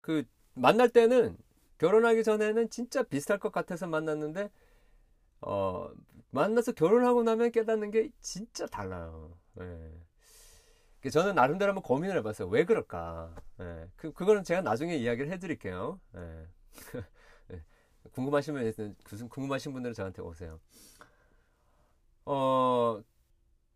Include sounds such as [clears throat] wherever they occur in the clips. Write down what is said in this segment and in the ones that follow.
그 만날 때는 결혼하기 전에는 진짜 비슷할 것 같아서 만났는데 어 만나서 결혼하고 나면 깨닫는 게 진짜 달라요. 예. 저는 나름대로 한번 고민을 해봤어요. 왜 그럴까? 예. 그 그거는 제가 나중에 이야기를 해드릴게요. 예. [laughs] 예. 궁금하시면 궁금하신 분들은 저한테 오세요. 어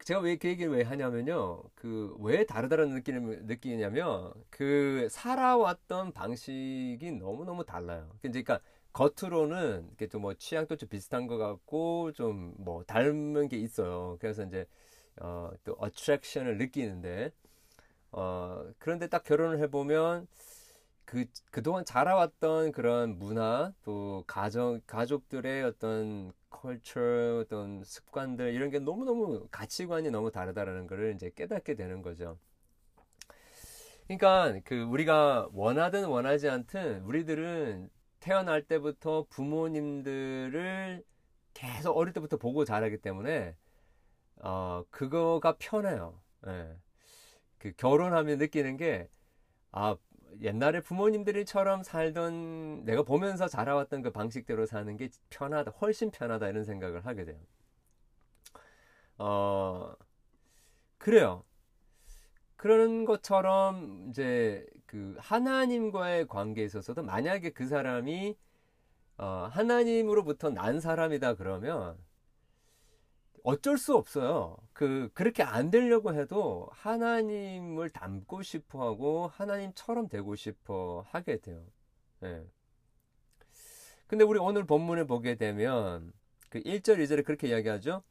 제가 왜 그 얘기를 왜 하냐면요. 그 왜 다르다는 느낌을 느끼냐면 그 살아왔던 방식이 너무너무 달라요. 그러니까 겉으로는 이렇게 좀 뭐 취향도 좀 비슷한 것 같고 좀 뭐 닮은 게 있어요. 그래서 이제 어, 또 어트랙션을 느끼는데 어, 그런데 딱 결혼을 해보면 그 그동안 자라왔던 그런 문화 또 가정 가족들의 어떤 컬처 어떤 습관들 이런 게 너무너무 가치관이 너무 다르다라는 것을 이제 깨닫게 되는 거죠. 그러니까 그 우리가 원하든 원하지 않든 우리들은 태어날 때부터 부모님들을 계속 어릴 때부터 보고 자라기 때문에 어 그거가 편해요. 예. 그 결혼하면 느끼는 게 아 옛날에 부모님들이처럼 살던 내가 보면서 자라왔던 그 방식대로 사는 게 편하다, 훨씬 편하다 이런 생각을 하게 돼요. 어 그래요. 그런 것처럼 이제 그 하나님과의 관계에 있어서도 만약에 그 사람이 어, 하나님으로부터 난 사람이다 그러면 어쩔 수 없어요. 그 그렇게 안 되려고 해도 하나님을 닮고 싶어 하고 하나님처럼 되고 싶어 하게 돼요. 예. 근데 우리 오늘 본문을 보게 되면 그 1절, 2절에 그렇게 이야기하죠.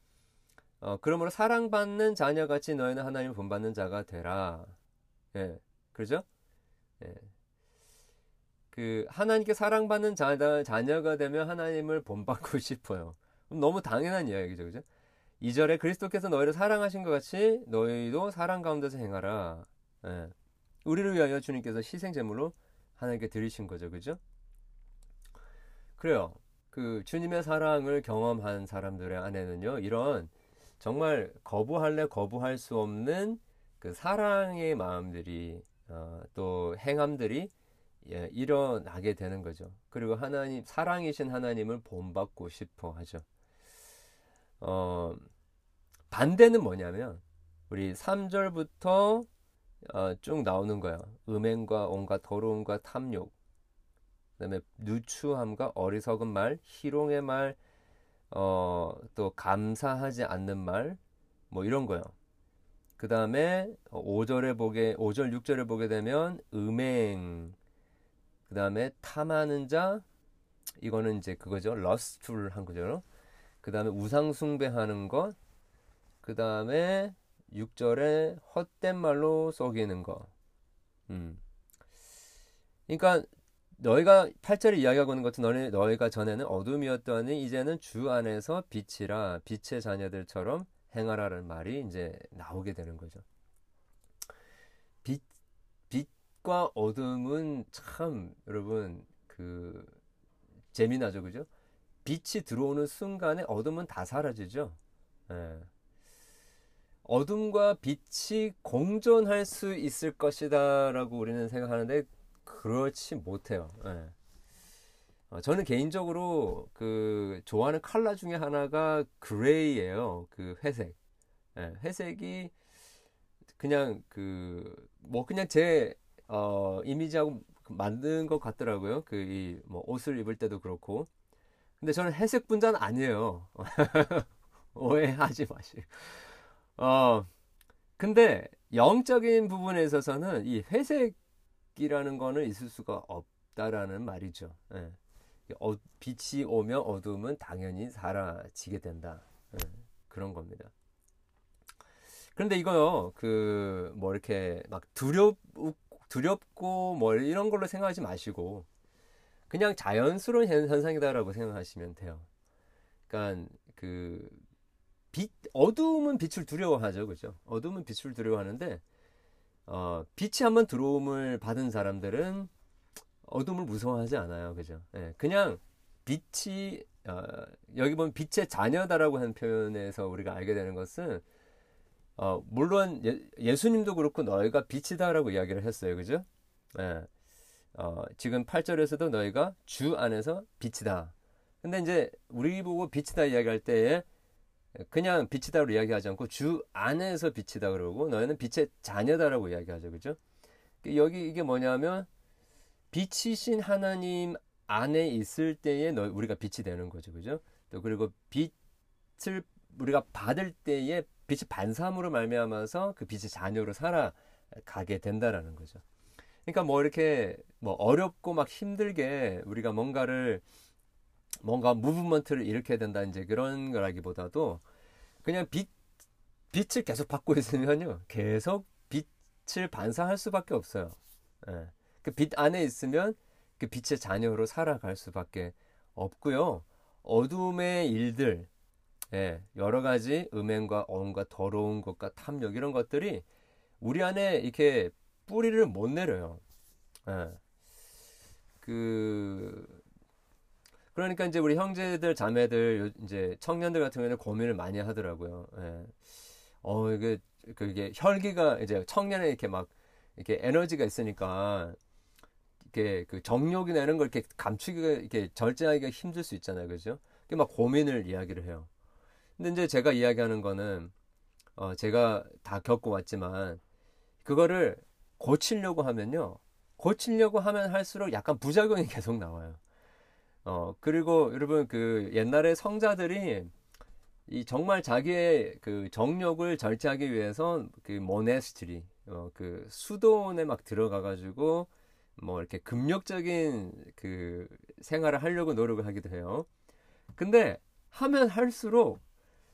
어, 그러므로 사랑받는 자녀같이 너희는 하나님을 본받는 자가 되라. 예. 그러죠? 예. 그 하나님께 사랑받는 자, 자녀가 되면 하나님을 본받고 [laughs] 싶어요. 너무 당연한 이야기죠. 그죠? 2절에 그리스도께서 너희를 사랑하신 것 같이 너희도 사랑 가운데서 행하라. 예. 우리를 위하여 주님께서 희생 제물로 하나님께 드리신 거죠. 그죠? 그래요. 그 주님의 사랑을 경험한 사람들의 안에는요. 이런 정말 거부할래 거부할 수 없는 그 사랑의 마음들이 어, 또 행함들이 예, 일어나게 되는 거죠. 그리고 하나님 사랑이신 하나님을 본받고 싶어 하죠. 어, 반대는 뭐냐면 우리 3절부터 어, 쭉 나오는 거야. 음행과 온갖 더러움과 탐욕, 그다음에 누추함과 어리석은 말, 희롱의 말, 어, 또 감사하지 않는 말, 뭐 이런 거요. 그 다음에 5절에 보게, 5절, 6절에 보게 되면 음행, 그 다음에 탐하는 자, 이거는 이제 그거죠. 러스트한 거죠. 그 다음에 우상숭배하는 것, 그 다음에 6절에 헛된 말로 속이는 것. 음. 그러니까 너희가 8절에 이야기하고 있는 것은 너희, 너희가 전에는 어둠이었더니 이제는 주 안에서 빛이라 빛의 자녀들처럼 행하라는 말이 이제 나오게 되는 거죠. 빛, 빛과 어둠은 참 여러분 그 재미나죠, 그죠? 빛이 들어오는 순간에 어둠은 다 사라지죠. 예. 어둠과 빛이 공존할 수 있을 것이다라고 우리는 생각하는데 그렇지 못해요. 예. 어, 저는 개인적으로 그 좋아하는 컬러 중에 하나가 그레이예요. 그 회색. 예, 회색이 그냥 그 뭐 그냥 제 어, 이미지하고 만든 것 같더라고요. 그 이 뭐 옷을 입을 때도 그렇고. 근데 저는 회색 분자는 아니에요. [laughs] 오해하지 마시. 어 근데 영적인 부분에 있어서는 이 회색 이라는 거는 있을 수가 없다라는 말이죠. 예. 어, 빛이 오면 어둠은 당연히 사라지게 된다. 예. 그런 겁니다. 그런데 이거요, 그, 뭐 이렇게 막 두렵, 두렵고 뭐 이런 걸로 생각하지 마시고, 그냥 자연스러운 현상이다라고 생각하시면 돼요. 그러니까 그, 빛, 어둠은 빛을 두려워하죠. 그죠? 어둠은 빛을 두려워하는데, 어, 빛이 한번 들어옴을 받은 사람들은 어둠을 무서워하지 않아요. 그죠? 예, 그냥 빛이, 어, 여기 보면 빛의 자녀다라고 하는 표현에서 우리가 알게 되는 것은, 어, 물론 예, 수님도 그렇고 너희가 빛이다라고 이야기를 했어요. 그죠? 예. 어, 지금 8절에서도 너희가 주 안에서 빛이다. 근데 이제 우리 보고 빛이다 이야기할 때에 그냥 빛이다로 이야기하지 않고 주 안에서 빛이다 그러고 너희는 빛의 자녀다라고 이야기하죠. 그죠? 여기 이게 뭐냐면 빛이신 하나님 안에 있을 때에 너 우리가 빛이 되는 거죠. 그죠? 또 그리고 빛을 우리가 받을 때에 빛이 반사함으로 말미암아서 그 빛의 자녀로 살아가게 된다라는 거죠. 그러니까 뭐 이렇게 뭐 어렵고 막 힘들게 우리가 뭔가를 뭔가 무브먼트를 일으켜야 된다 이제 그런 거라기보다도 그냥 빛 빛을 계속 받고 [laughs] 있으면요 계속 빛을 반사할 수밖에 없어요. 예. 그빛 안에 있으면 그 빛의 자녀로 살아갈 수밖에 없고요. 어둠의 일들, 예, 여러 가지 음행과 어음과 더러운 것과 탐욕 이런 것들이 우리 안에 이렇게 뿌리를 못 내려요. 예. 그 그러니까 이제 우리 형제들 자매들 이제 청년들 같은 경우에는 고민을 많이 하더라고요. 예. 어 이게 그게 혈기가 이제 청년에 이렇게 막 이렇게 에너지가 있으니까 이렇게 그 정욕이나 이런 걸 이렇게 감추기가 이렇게 절제하기가 힘들 수 있잖아요, 그죠? 막 고민을 이야기를 해요. 근데 이제 제가 이야기하는 거는 어 제가 다 겪고 왔지만 그거를 고치려고 하면요. 고치려고 하면 할수록 약간 부작용이 [laughs] 계속 나와요. 어, 그리고 여러분 그 옛날에 성자들이 이 정말 자기의 그 정욕을 절제하기 위해서 그 모네스트리, 어, 그 수도원에 막 들어가 가지고 뭐 이렇게 금욕적인 그 생활을 하려고 노력을 하기도 해요. 근데 하면 할수록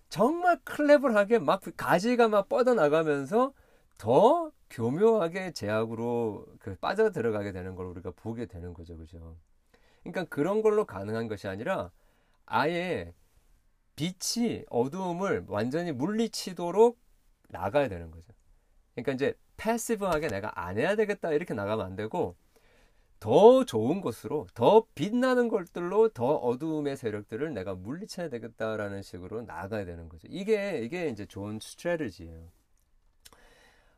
정말 클레버하게 막 가지가 막 뻗어나가면서 더 교묘하게 제약으로 그 빠져 들어가게 되는 걸 우리가 보게 되는 거죠. 그죠? 그러니까 그런 걸로 가능한 것이 아니라 아예 빛이 어두움을 완전히 물리치도록 나가야 되는 거죠. 그러니까 이제 패시브하게 내가 안 해야 되겠다 이렇게 나가면 안 되고 더 좋은 것으로 더 빛나는 것들로 더 어두움의 세력들을 내가 물리쳐야 되겠다라는 식으로 나가야 되는 거죠. 이게 이게 이제 좋은 스트레지예요.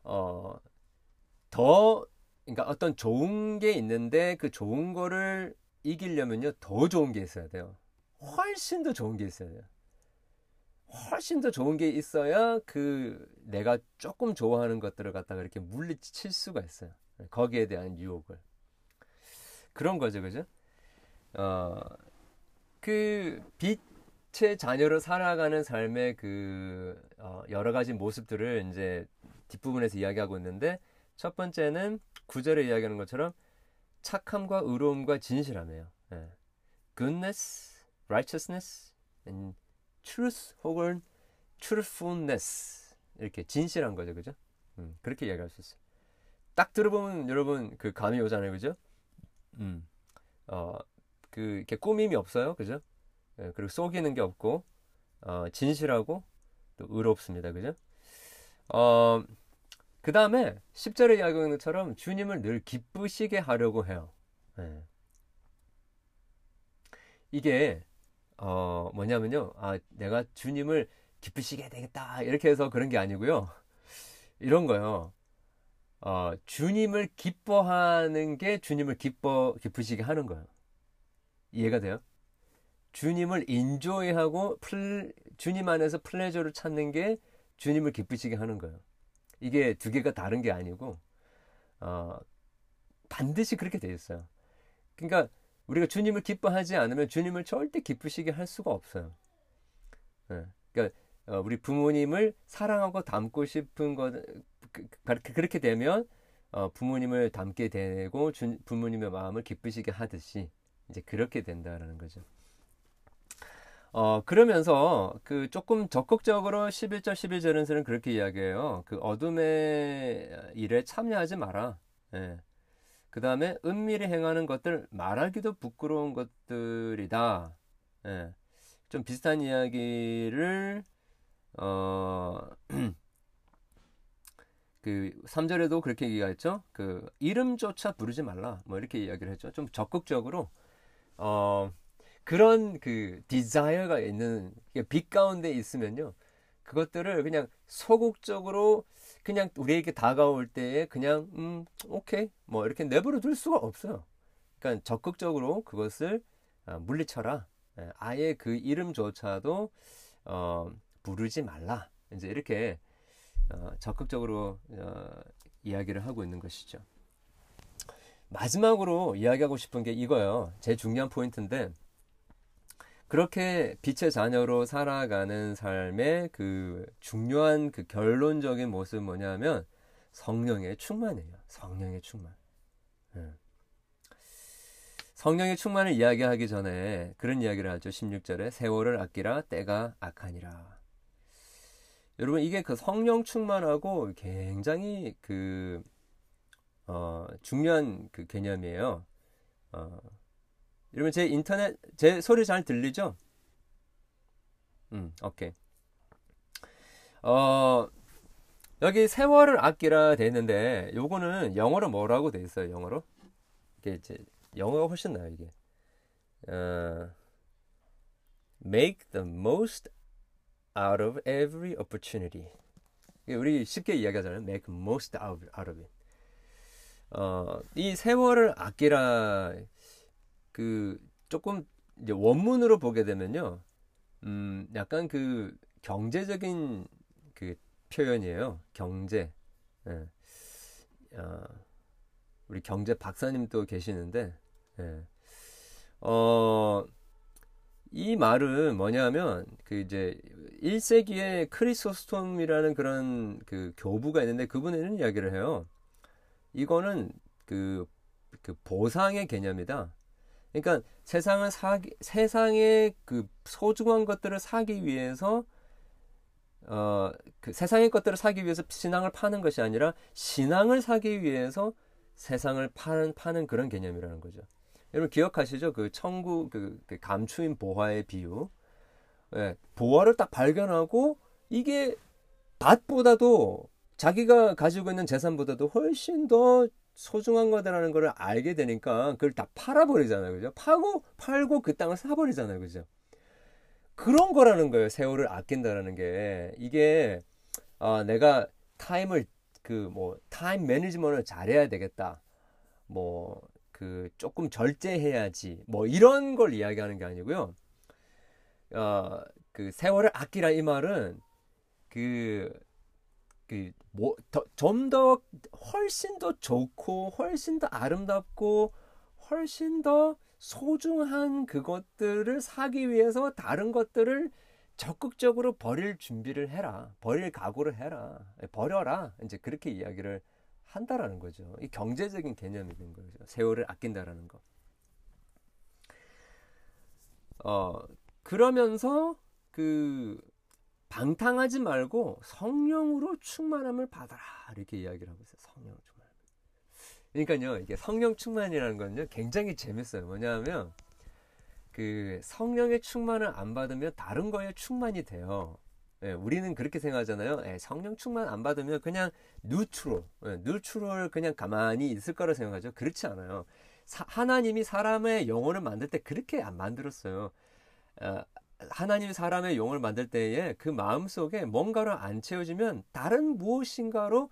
어, 더, 그러니까 어떤 좋은 게 있는데 그 좋은 거를 이기려면요, 더 좋은 게 있어야 돼요. 훨씬 더 좋은 게 있어야 돼요. 훨씬 더 좋은 게 있어야 그 내가 조금 좋아하는 것들을 갖다가 이렇게 물리칠 수가 있어요. 거기에 대한 유혹을. 그런 거죠, 그죠? 어, 그 빛의 자녀로 살아가는 삶의 그 어, 여러 가지 모습들을 이제 뒷부분에서 이야기하고 있는데 첫 번째는 구절에 이야기하는 것처럼 착함과 의로움과 진실함이에요. 예. goodness, righteousness, and truth 혹은 truthfulness 이렇게 진실한 거죠, 그죠? 음, 그렇게 이야기할 수 있어요. 딱 들어보면 여러분 그 감이 오잖아요, 그죠? 음, 어, 그 이렇게 꾸밈이 없어요, 그죠? 예, 그리고 속이는 게 없고 어, 진실하고 또 의롭습니다, 그죠? 어, 그 다음에 10절에 이야기하는 것처럼 주님을 늘 기쁘시게 하려고 해요. 네. 이게 어 뭐냐면요. 아 내가 주님을 기쁘시게 되겠다 이렇게 해서 그런 게 아니고요. 이런 거요. 어, 주님을 기뻐하는 게 주님을 기뻐 기쁘시게 하는 거예요. 이해가 돼요? 주님을 인조이하고 플, 주님 안에서 플레저를 찾는 게 주님을 기쁘시게 하는 거예요. 이게 두 개가 다른 게 아니고 어, 반드시 그렇게 되어 있어요. 그러니까 우리가 주님을 기뻐하지 않으면 주님을 절대 기쁘시게 할 수가 없어요. 네. 그러니까 어, 우리 부모님을 사랑하고 닮고 싶은 것 그, 그, 그렇게 되면 어, 부모님을 닮게 되고 주, 부모님의 마음을 기쁘시게 하듯이 이제 그렇게 된다라는 거죠. 어, 그러면서 그 조금 적극적으로 11절, 11절에서는 그렇게 이야기해요. 그 어둠의 일에 참여하지 마라. 예. 그 다음에 은밀히 행하는 것들 말하기도 부끄러운 것들이다. 예. 좀 비슷한 이야기를 어, [clears throat] 그 3절에도 그렇게 얘기했죠. 그 이름조차 부르지 말라. 뭐 이렇게 이야기를 했죠. 좀 적극적으로 어 그런 그 디자이어가 있는 빛 가운데 있으면요. 그것들을 그냥 소극적으로 그냥 우리에게 다가올 때에 그냥 음 오케이 뭐 이렇게 내버려 둘 수가 없어요. 그러니까 적극적으로 그것을 어, 물리쳐라. 예, 아예 그 이름조차도 어, 부르지 말라. 이제 이렇게 어, 적극적으로 어, 이야기를 하고 있는 것이죠. 마지막으로 이야기하고 싶은 게 이거예요. 제일 중요한 포인트인데 그렇게 빛의 자녀로 살아가는 삶의 그 중요한 그 결론적인 모습은 뭐냐면 성령의 충만이에요. 성령의 충만. 네. 성령의 충만을 이야기하기 전에 그런 이야기를 하죠. 16절에 세월을 아끼라 때가 악하니라. 여러분 이게 그 성령 충만하고 굉장히 그 어, 중요한 그 개념이에요. 어, 여러분 제 인터넷 제 소리 잘 들리죠? 음, 오케이. 어, 여기 세월을 아끼라 돼 있는데 요거는 영어로 뭐라고 돼 있어요? 영어로? 이게 이제 영어가 훨씬 나요, 이게. 어, make the most out of every opportunity. 우리 쉽게 이야기하잖아요. make most out of it. 어, 이 세월을 아끼라 그 조금 이제 원문으로 보게 되면요. 음, 약간 그 경제적인 그 표현이에요. 경제. 예. 어, 우리 경제 박사님도 계시는데, 예. 어, 이 말은 뭐냐면, 그 이제 1세기에 크리소스톰이라는 그런 그 교부가 있는데 그분은 이런 이야기를 해요. 이거는 그, 그 보상의 개념이다. 그러니까 세상을 사기, 세상의 그 소중한 것들을 사기 위해서 어, 그 세상의 것들을 사기 위해서 신앙을 파는 것이 아니라 신앙을 사기 위해서 세상을 파는, 파는 그런 개념이라는 거죠. 여러분 기억하시죠? 그 청구, 그, 그 감추인 보화의 비유. 예, 보화를 딱 발견하고 이게 밭보다도 자기가 가지고 있는 재산보다도 훨씬 더 소중한 거다라는 걸 알게 되니까 그걸 다 팔아버리잖아요. 그죠? 파고, 팔고 그 땅을 사버리잖아요. 그죠? 그런 거라는 거예요. 세월을 아낀다라는 게. 이게, 아, 내가 time을, 그, 뭐, time management를 잘해야 되겠다. 뭐, 그, 조금 절제해야지. 뭐, 이런 걸 이야기하는 게 아니고요. 어, 그, 세월을 아끼라 이 말은, 그, 그뭐좀더 훨씬 더 좋고 훨씬 더 아름답고 훨씬 더 소중한 그것들을 사기 위해서 다른 것들을 적극적으로 버릴 준비를 해라. 버릴 각오를 해라. 버려라. 이제 그렇게 이야기를 한다라는 거죠. 이 경제적인 개념이 된 거죠. 세월을 아낀다라는 거. 어, 그러면서 그 방탕하지 말고 성령으로 충만함을 받아라 이렇게 이야기를 하고 있어요. 성령 충만. 그러니까요, 이게 성령 충만이라는 건요 굉장히 재밌어요. 뭐냐면 그 성령의 충만을 안 받으면 다른 거에 충만이 돼요. 예, 우리는 그렇게 생각하잖아요. 예, 성령 충만 안 받으면 그냥 뉴트로, 예, 뉴트로를 그냥 가만히 있을 거라 생각하죠. 그렇지 않아요. 사, 하나님이 사람의 영혼을 만들 때 그렇게 안 만들었어요. 어, 하나님 사람의 용을 만들 때에 그 마음 속에 뭔가를 안 채워지면 다른 무엇인가로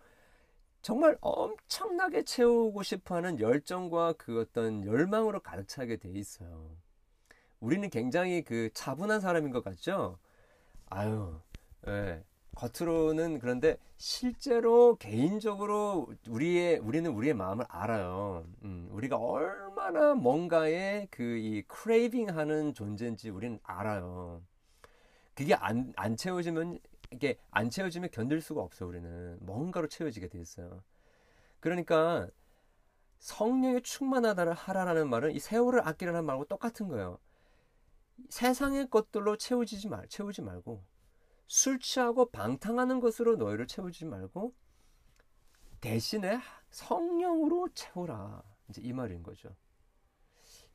정말 엄청나게 채우고 싶어 하는 열정과 그 어떤 열망으로 가득 차게 돼 있어요. 우리는 굉장히 그 차분한 사람인 것 같죠? 아유, 예. 겉으로는 그런데 실제로 개인적으로 우리의 우리는 우리의 마음을 알아요. 음, 우리가 얼마나 뭔가에 그 이 크레이빙하는 존재인지 우리는 알아요. 그게 안, 안 채워지면 이게 안 채워지면 견딜 수가 없어 우리는 뭔가로 채워지게 돼 있어요. 그러니까 성령에 충만하다를 하라라는 말은 이 세월을 아끼라는 말하고 똑같은 거예요. 세상의 것들로 채워지지 말, 채우지 말고 술 취하고 방탕하는 것으로 너희를 채우지 말고 대신에 성령으로 채우라. 이제 이 말인 거죠.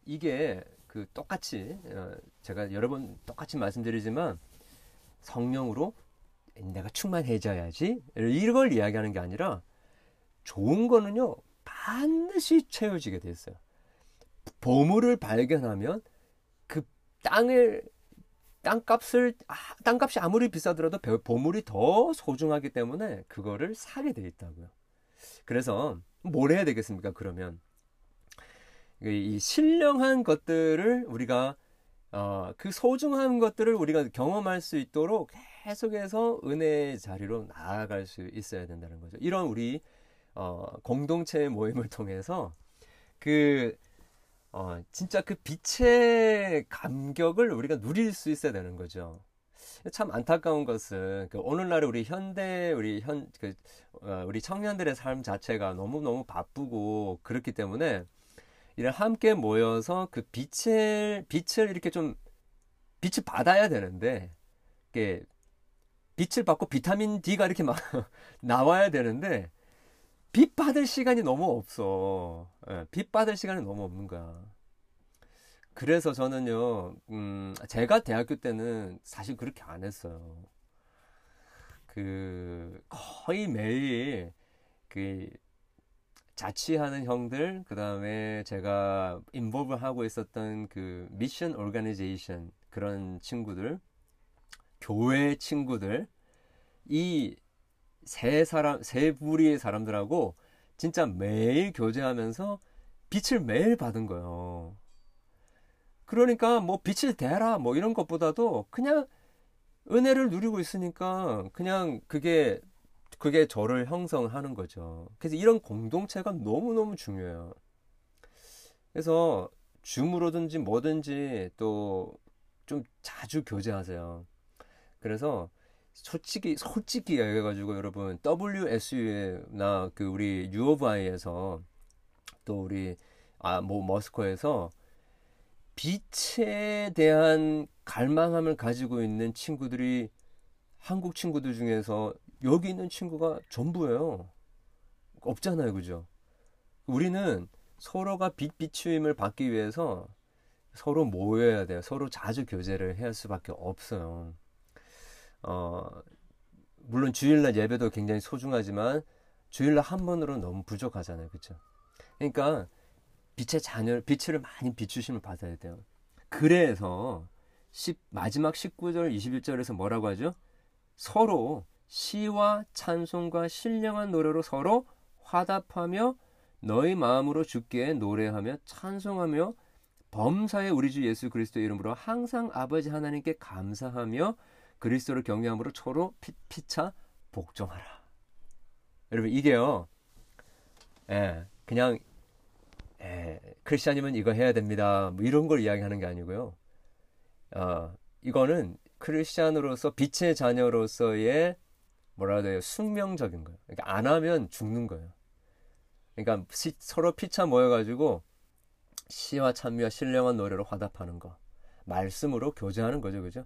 이게 그 똑같이 어, 제가 여러 번 똑같이 말씀드리지만 성령으로 내가 충만해져야지 이걸 이야기하는 게 아니라 좋은 거는요 반드시 채워지게 됐어요. 보물을 발견하면 그 땅을 땅값을 아, 땅값이 아무리 비싸더라도 보물이 더 소중하기 때문에 그거를 사게 돼 있다고요. 그래서 뭘 해야 되겠습니까? 그러면 이 신령한 것들을 우리가 어, 그 소중한 것들을 우리가 경험할 수 있도록 계속해서 은혜의 자리로 나아갈 수 있어야 된다는 거죠. 이런 우리 어, 공동체 모임을 통해서 그 어, 진짜 그 빛의 감격을 우리가 누릴 수 있어야 되는 거죠. 참 안타까운 것은 그 오늘날 우리 현대 우리 현 그 어, 우리 청년들의 삶 자체가 너무 너무 바쁘고 그렇기 때문에 이를 함께 모여서 그 빛을 빛을 이렇게 좀 빛을 받아야 되는데 이게 빛을 받고 비타민 D가 이렇게 막 [laughs] 나와야 되는데 빛 받을 시간이 너무 없어. 예, 빛 받을 시간이 너무 없는 거야. 그래서 저는요, 음, 제가 대학교 때는 사실 그렇게 안 했어요. 그, 거의 매일, 그, 자취하는 형들, 그 다음에 제가 인볼브 하고 있었던 그 미션 오르가니제이션 그런 친구들, 교회 친구들, 이 세 사람, 세 부리의 사람들하고 진짜 매일 교제하면서 빛을 매일 받은 거예요. 그러니까 뭐 빛을 대라 뭐 이런 것보다도 그냥 은혜를 누리고 있으니까 그냥 그게 그게 저를 형성하는 거죠. 그래서 이런 공동체가 너무너무 중요해요. 그래서 줌으로든지 뭐든지 또 좀 자주 교제하세요. 그래서 솔직히 솔직히 얘기해가지고 여러분 WSU나 그 우리 U of I에서 또 우리 아 뭐 머스코에서 빛에 대한 갈망함을 가지고 있는 친구들이 한국 친구들 중에서 여기 있는 친구가 전부예요. 없잖아요, 그죠? 우리는 서로가 빛 비추임을 받기 위해서 서로 모여야 돼요. 서로 자주 교제를 해야 할 수밖에 없어요. 어, 물론 주일날 예배도 굉장히 소중하지만 주일날 한 번으로 너무 부족하잖아요, 그죠? 그러니까 빛의 자녀, 빛을 많이 비추심을 받아야 돼요. 그래서 10, 마지막 19절, 21절에서 뭐라고 하죠? 서로 시와 찬송과 신령한 노래로 서로 화답하며 너희 마음으로 주께 노래하며 찬송하며 범사의 우리 주 예수 그리스도의 이름으로 항상 아버지 하나님께 감사하며 그리스도를 경외함으로 서로 피, 피차 복종하라. 여러분 이게요. 예, 그냥 예, 크리스천이면 이거 해야 됩니다. 뭐 이런 걸 이야기하는 게 아니고요. 어, 이거는 크리스천으로서 빛의 자녀로서의 뭐라 해야 돼요? 숙명적인 거예요. 그러니까 안 하면 죽는 거예요. 그러니까 시, 서로 피차 모여가지고 시와 찬미와 신령한 노래로 화답하는 거. 말씀으로 교제하는 거죠, 그죠?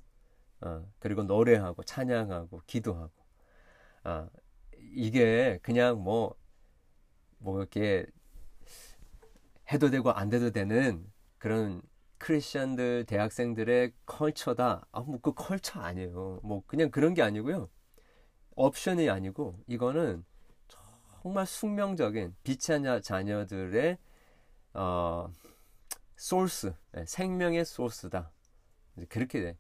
어, 그리고 노래하고 찬양하고 기도하고. 아, 이게 그냥 뭐, 뭐 이렇게 해도 되고 안 돼도 되는 그런 크리스천들 대학생들의 컬처다. 아, 뭐 그 컬처 아니에요. 뭐 그냥 그런 게 아니고요. 옵션이 아니고 이거는 정말 숙명적인 빛의 자녀들의 어 소스, 네, 생명의 소스다. 그렇게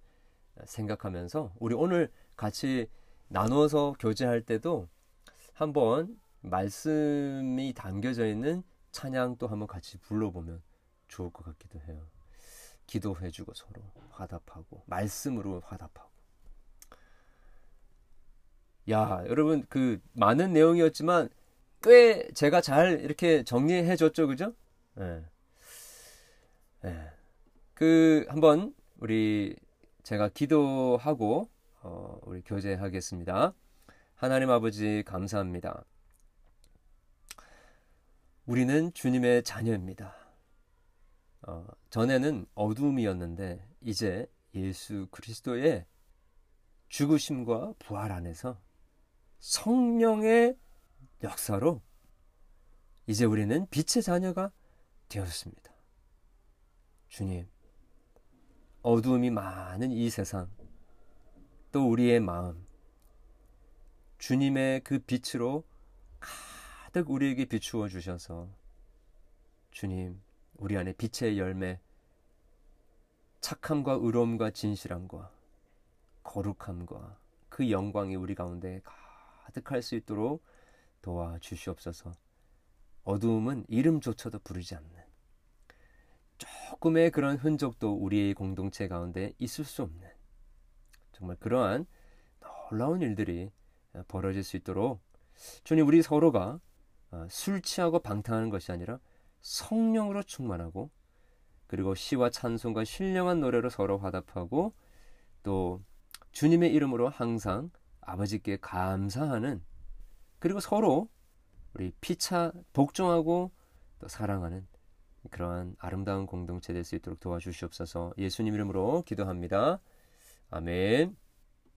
생각하면서 우리 오늘 같이 나눠서 교제할 때도 한번 말씀이 담겨져 있는 찬양도 한번 같이 불러보면 좋을 것 같기도 해요. 기도해주고 서로 화답하고 말씀으로 화답하고. 야, 여러분 그 많은 내용이었지만 꽤 제가 잘 이렇게 정리해 줬죠, 그죠? 예. 예. 그 한번 우리 제가 기도하고 어, 우리 교제하겠습니다. 하나님 아버지 감사합니다. 우리는 주님의 자녀입니다. 어, 전에는 어둠이었는데 이제 예수 그리스도의 죽으심과 부활 안에서 성령의 역사로 이제 우리는 빛의 자녀가 되었습니다. 주님, 어두움이 많은 이 세상, 또 우리의 마음, 주님의 그 빛으로 가득 우리에게 비추어 주셔서 주님, 우리 안에 빛의 열매, 착함과 의로움과 진실함과 거룩함과 그 영광이 우리 가운데 가득할 수 있도록 도와 주시옵소서. 어두움은 이름조차도 부르지 않는 조금의 그런 흔적도 우리의 공동체 가운데 있을 수 없는 정말 그러한 놀라운 일들이 벌어질 수 있도록 주님 우리 서로가 어, 술 취하고 방탕하는 것이 아니라 성령으로 충만하고 그리고 시와 찬송과 신령한 노래로 서로 화답하고 또 주님의 이름으로 항상 아버지께 감사하는 그리고 서로 우리 피차 복종하고 또 사랑하는 그러한 아름다운 공동체 될 수 있도록 도와주시옵소서 예수님 이름으로 기도합니다. 아멘.